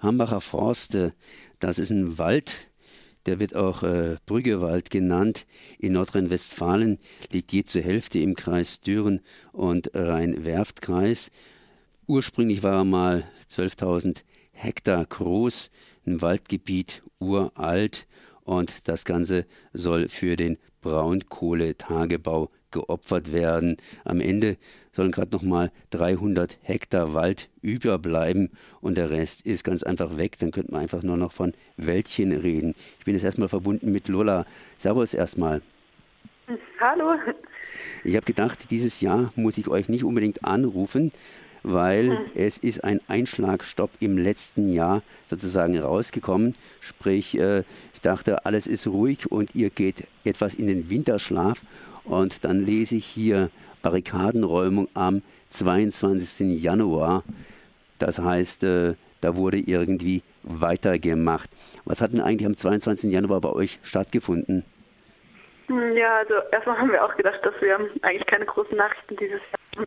Hambacher Forste, das ist ein Wald, der wird auch äh, Brüggewald genannt. In Nordrhein-Westfalen liegt je zur Hälfte im Kreis Düren und Rhein-Werft-Kreis. Ursprünglich war er mal 12.000 Hektar groß, ein Waldgebiet uralt und das Ganze soll für den Braunkohletagebau geopfert werden. Am Ende sollen gerade noch mal 300 Hektar Wald überbleiben und der Rest ist ganz einfach weg. Dann könnte man einfach nur noch von Wäldchen reden. Ich bin jetzt erstmal verbunden mit Lola. Servus erstmal. Hallo. Ich habe gedacht, dieses Jahr muss ich euch nicht unbedingt anrufen, weil hm. es ist ein Einschlagstopp im letzten Jahr sozusagen rausgekommen. Sprich, äh, ich dachte, alles ist ruhig und ihr geht etwas in den Winterschlaf. Und dann lese ich hier Barrikadenräumung am 22. Januar. Das heißt, äh, da wurde irgendwie weitergemacht. Was hat denn eigentlich am 22. Januar bei euch stattgefunden? Hm, ja, also erstmal haben wir auch gedacht, dass wir eigentlich keine großen Nachrichten dieses Jahr haben.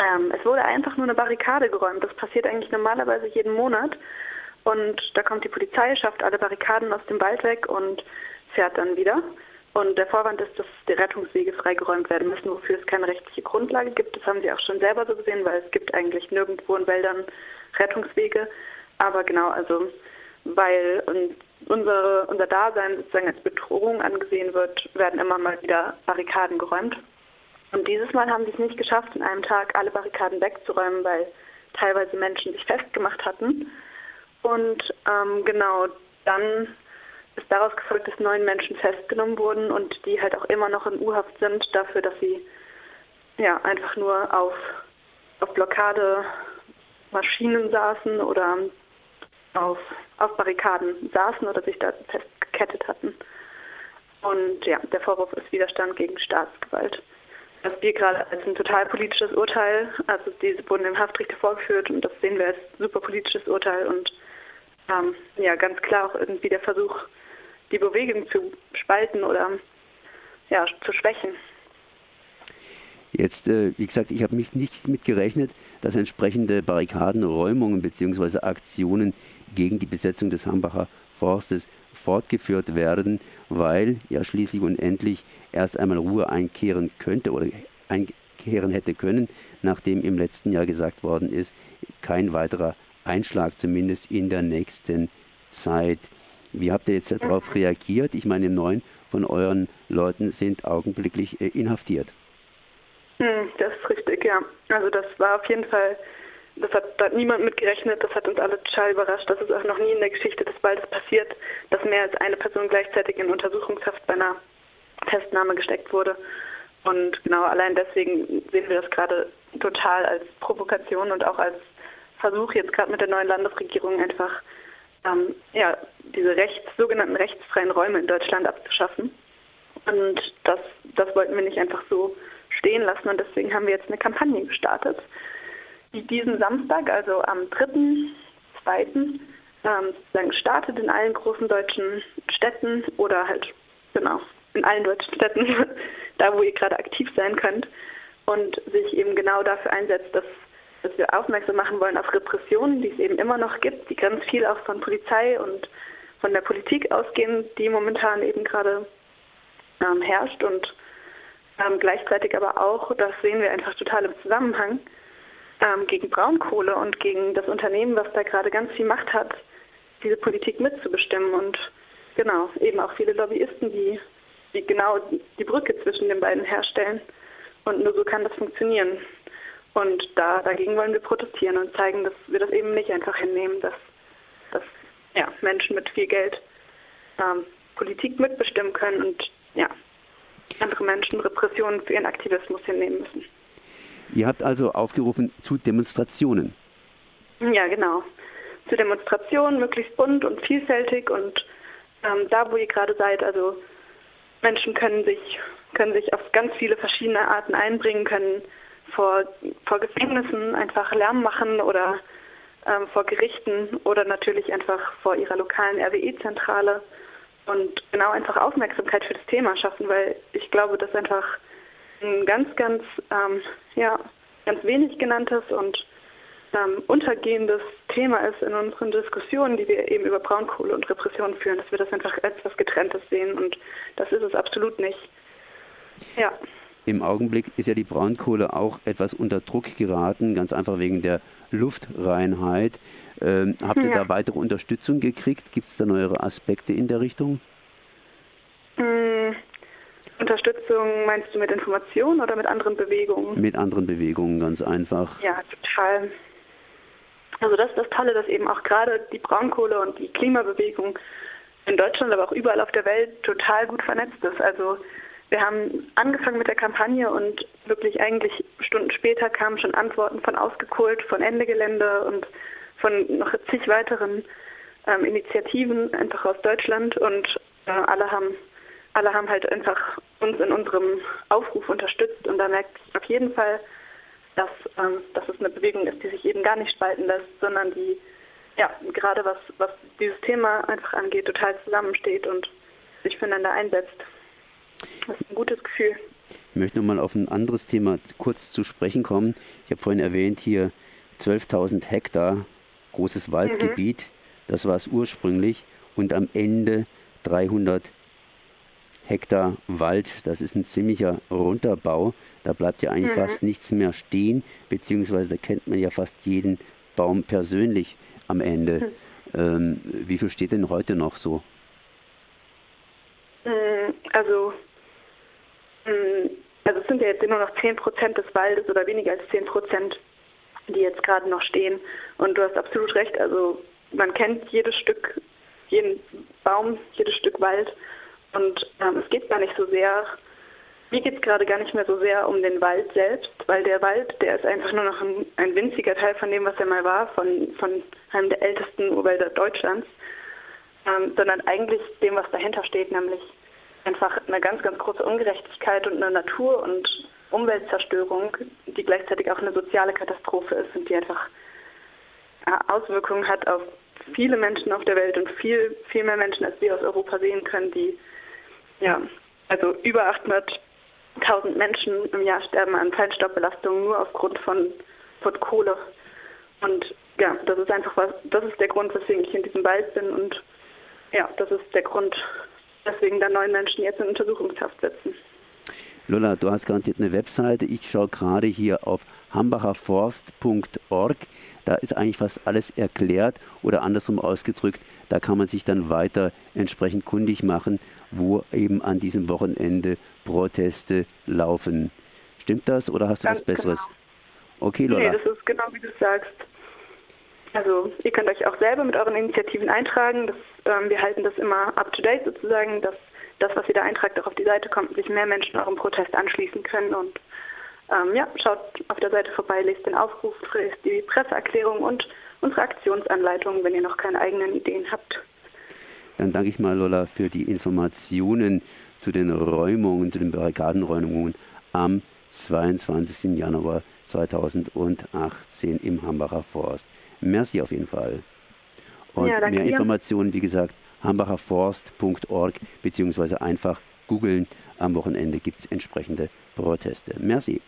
Ähm, es wurde einfach nur eine Barrikade geräumt. Das passiert eigentlich normalerweise jeden Monat. Und da kommt die Polizei, schafft alle Barrikaden aus dem Wald weg und fährt dann wieder. Und der Vorwand ist, dass die Rettungswege freigeräumt werden müssen, wofür es keine rechtliche Grundlage gibt. Das haben Sie auch schon selber so gesehen, weil es gibt eigentlich nirgendwo in Wäldern Rettungswege. Aber genau, also weil unsere, unser Dasein sozusagen als Bedrohung angesehen wird, werden immer mal wieder Barrikaden geräumt. Und dieses Mal haben sie es nicht geschafft, in einem Tag alle Barrikaden wegzuräumen, weil teilweise Menschen sich festgemacht hatten. Und ähm, genau dann ist daraus gefolgt, dass neun Menschen festgenommen wurden und die halt auch immer noch in U-Haft sind dafür, dass sie ja einfach nur auf, auf Blockade Maschinen saßen oder auf, auf Barrikaden saßen oder sich da festgekettet hatten. Und ja, der Vorwurf ist Widerstand gegen Staatsgewalt was wir gerade als ein total politisches Urteil, also diese wurden dem Haftrichter vorgeführt und das sehen wir als super politisches Urteil und ähm, ja, ganz klar auch irgendwie der Versuch, die Bewegung zu spalten oder ja, zu schwächen. Jetzt, äh, wie gesagt, ich habe mich nicht mit gerechnet, dass entsprechende Barrikadenräumungen bzw. Aktionen gegen die Besetzung des Hambacher Forstes fortgeführt werden, weil ja schließlich und endlich erst einmal Ruhe einkehren könnte oder einkehren hätte können, nachdem im letzten Jahr gesagt worden ist, kein weiterer Einschlag zumindest in der nächsten Zeit. Wie habt ihr jetzt darauf reagiert? Ich meine, neun von euren Leuten sind augenblicklich äh, inhaftiert. Hm, das ist richtig, ja. Also das war auf jeden Fall das hat da niemand mit gerechnet, das hat uns alle total überrascht. Das ist auch noch nie in der Geschichte des Waldes passiert, dass mehr als eine Person gleichzeitig in Untersuchungshaft bei einer Festnahme gesteckt wurde. Und genau allein deswegen sehen wir das gerade total als Provokation und auch als Versuch, jetzt gerade mit der neuen Landesregierung einfach ähm, ja, diese rechts, sogenannten rechtsfreien Räume in Deutschland abzuschaffen. Und das, das wollten wir nicht einfach so stehen lassen und deswegen haben wir jetzt eine Kampagne gestartet die diesen Samstag, also am 3.2., ähm, sozusagen startet in allen großen deutschen Städten oder halt, genau, in allen deutschen Städten, da wo ihr gerade aktiv sein könnt und sich eben genau dafür einsetzt, dass, dass wir aufmerksam machen wollen auf Repressionen, die es eben immer noch gibt, die ganz viel auch von Polizei und von der Politik ausgehen, die momentan eben gerade ähm, herrscht und ähm, gleichzeitig aber auch, das sehen wir einfach total im Zusammenhang, ähm, gegen Braunkohle und gegen das Unternehmen, was da gerade ganz viel Macht hat, diese Politik mitzubestimmen. Und genau, eben auch viele Lobbyisten, die, die genau die Brücke zwischen den beiden herstellen. Und nur so kann das funktionieren. Und da, dagegen wollen wir protestieren und zeigen, dass wir das eben nicht einfach hinnehmen, dass, dass ja, Menschen mit viel Geld ähm, Politik mitbestimmen können und ja, andere Menschen Repressionen für ihren Aktivismus hinnehmen müssen. Ihr habt also aufgerufen zu Demonstrationen. Ja, genau. Zu Demonstrationen, möglichst bunt und vielfältig und ähm, da, wo ihr gerade seid, also Menschen können sich, können sich auf ganz viele verschiedene Arten einbringen, können vor, vor Gefängnissen einfach Lärm machen oder ähm, vor Gerichten oder natürlich einfach vor ihrer lokalen RWE-Zentrale und genau einfach Aufmerksamkeit für das Thema schaffen, weil ich glaube, dass einfach ein ganz, ganz, ähm, ja, ganz wenig genanntes und ähm, untergehendes Thema ist in unseren Diskussionen, die wir eben über Braunkohle und Repression führen, dass wir das einfach als etwas Getrenntes sehen und das ist es absolut nicht. Ja. Im Augenblick ist ja die Braunkohle auch etwas unter Druck geraten, ganz einfach wegen der Luftreinheit. Ähm, habt ihr ja. da weitere Unterstützung gekriegt? Gibt es da neuere Aspekte in der Richtung? Mm, Unterstützung meinst du mit Informationen oder mit anderen Bewegungen? Mit anderen Bewegungen, ganz einfach. Ja, total. Also das ist das Tolle, dass eben auch gerade die Braunkohle und die Klimabewegung in Deutschland, aber auch überall auf der Welt total gut vernetzt ist. Also wir haben angefangen mit der Kampagne und wirklich eigentlich Stunden später kamen schon Antworten von Ausgekohlt, von Ende Gelände und von noch zig weiteren ähm, Initiativen einfach aus Deutschland und äh, alle haben alle haben halt einfach uns in unserem Aufruf unterstützt und da merkt auf jeden Fall, dass, ähm, dass es eine Bewegung ist, die sich eben gar nicht spalten lässt, sondern die ja gerade was, was dieses Thema einfach angeht, total zusammensteht und sich füreinander einsetzt. Das ist ein gutes Gefühl. Ich möchte nochmal auf ein anderes Thema kurz zu sprechen kommen. Ich habe vorhin erwähnt, hier 12.000 Hektar großes Waldgebiet, mhm. das war es ursprünglich, und am Ende 300 Hektar Wald. Das ist ein ziemlicher Runterbau. Da bleibt ja eigentlich mhm. fast nichts mehr stehen, beziehungsweise da kennt man ja fast jeden Baum persönlich am Ende. Mhm. Ähm, wie viel steht denn heute noch so? Es sind jetzt immer noch 10 Prozent des Waldes oder weniger als 10 Prozent, die jetzt gerade noch stehen. Und du hast absolut recht. Also man kennt jedes Stück, jeden Baum, jedes Stück Wald. Und ähm, es geht gar nicht so sehr, mir geht es gerade gar nicht mehr so sehr um den Wald selbst, weil der Wald, der ist einfach nur noch ein, ein winziger Teil von dem, was er mal war, von, von einem der ältesten Urwälder Deutschlands, ähm, sondern eigentlich dem, was dahinter steht, nämlich einfach eine ganz, ganz große Ungerechtigkeit und eine Natur- und Umweltzerstörung, die gleichzeitig auch eine soziale Katastrophe ist und die einfach Auswirkungen hat auf viele Menschen auf der Welt und viel, viel mehr Menschen, als wir aus Europa sehen können, die, ja, also über 800.000 Menschen im Jahr sterben an Feinstaubbelastungen nur aufgrund von, von Kohle. Und ja, das ist einfach was, das ist der Grund, weswegen ich in diesem Wald bin und ja, das ist der Grund, weswegen da neun Menschen jetzt in Untersuchungshaft sitzen. Lola, du hast garantiert eine Webseite. Ich schaue gerade hier auf hambacherforst.org. Da ist eigentlich fast alles erklärt oder andersrum ausgedrückt. Da kann man sich dann weiter entsprechend kundig machen, wo eben an diesem Wochenende Proteste laufen. Stimmt das oder hast du Ganz was Besseres? Genau. Okay, Lola. Nee, das ist genau wie du sagst. Also ihr könnt euch auch selber mit euren Initiativen eintragen. Das, ähm, wir halten das immer up to date sozusagen, dass das, was ihr da eintragt, auch auf die Seite kommt, sich mehr Menschen eurem Protest anschließen können. Und ähm, ja, schaut auf der Seite vorbei, lest den Aufruf, lest die Presseerklärung und unsere Aktionsanleitung, wenn ihr noch keine eigenen Ideen habt. Dann danke ich mal, Lola, für die Informationen zu den Räumungen, zu den Barrikadenräumungen am 22. Januar 2018 im Hambacher Forst. Merci auf jeden Fall. Und ja, mehr Informationen, wie gesagt, hambacherforst.org beziehungsweise einfach googeln. Am Wochenende gibt es entsprechende Proteste. Merci.